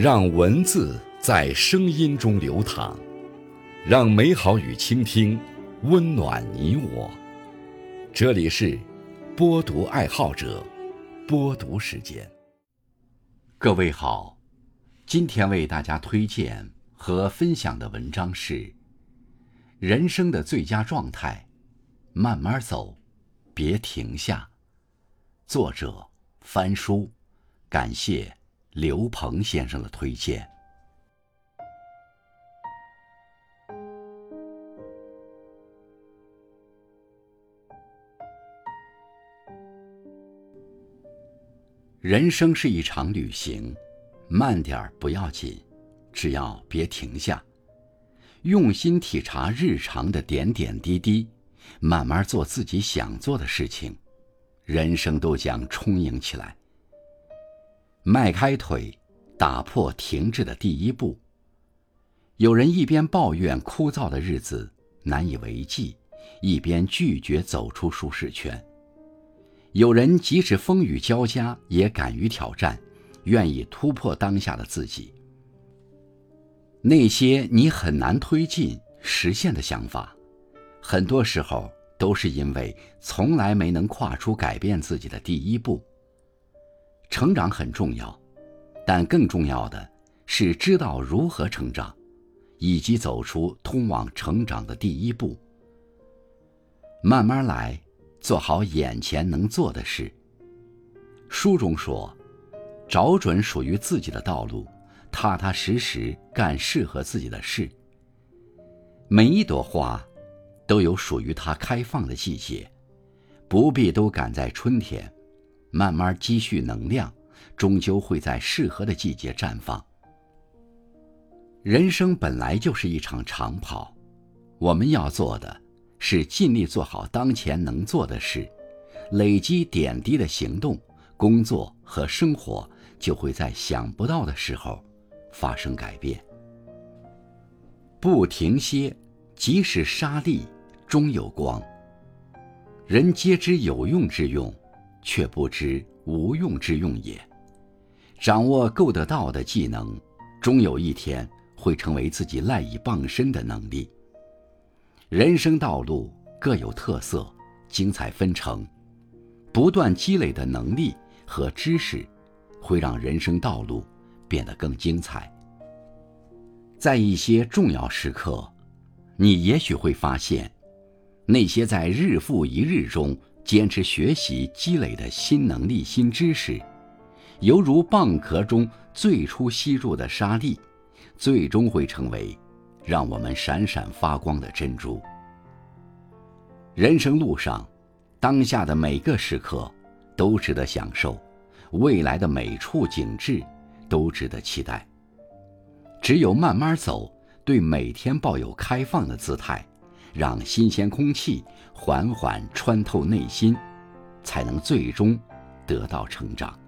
让文字在声音中流淌，让美好与倾听温暖你我。这里是播读爱好者播读时间。各位好，今天为大家推荐和分享的文章是《人生的最佳状态》，慢慢走，别停下。作者：翻书，感谢。刘鹏先生的推荐。人生是一场旅行，慢点儿不要紧，只要别停下，用心体察日常的点点滴滴，慢慢做自己想做的事情，人生都将充盈起来。迈开腿，打破停滞的第一步。有人一边抱怨枯燥的日子难以为继，一边拒绝走出舒适圈。有人即使风雨交加，也敢于挑战，愿意突破当下的自己。那些你很难推进、实现的想法，很多时候都是因为从来没能跨出改变自己的第一步。成长很重要，但更重要的是知道如何成长，以及走出通往成长的第一步。慢慢来，做好眼前能做的事。书中说：“找准属于自己的道路，踏踏实实干适合自己的事。”每一朵花都有属于它开放的季节，不必都赶在春天。慢慢积蓄能量，终究会在适合的季节绽放。人生本来就是一场长跑，我们要做的是尽力做好当前能做的事，累积点滴的行动，工作和生活就会在想不到的时候发生改变。不停歇，即使沙砾终有光。人皆知有用之用。却不知无用之用也。掌握够得到的技能，终有一天会成为自己赖以傍身的能力。人生道路各有特色，精彩纷呈。不断积累的能力和知识，会让人生道路变得更精彩。在一些重要时刻，你也许会发现，那些在日复一日中。坚持学习积累的新能力、新知识，犹如蚌壳中最初吸入的沙粒，最终会成为让我们闪闪发光的珍珠。人生路上，当下的每个时刻都值得享受，未来的每处景致都值得期待。只有慢慢走，对每天抱有开放的姿态。让新鲜空气缓缓穿透内心，才能最终得到成长。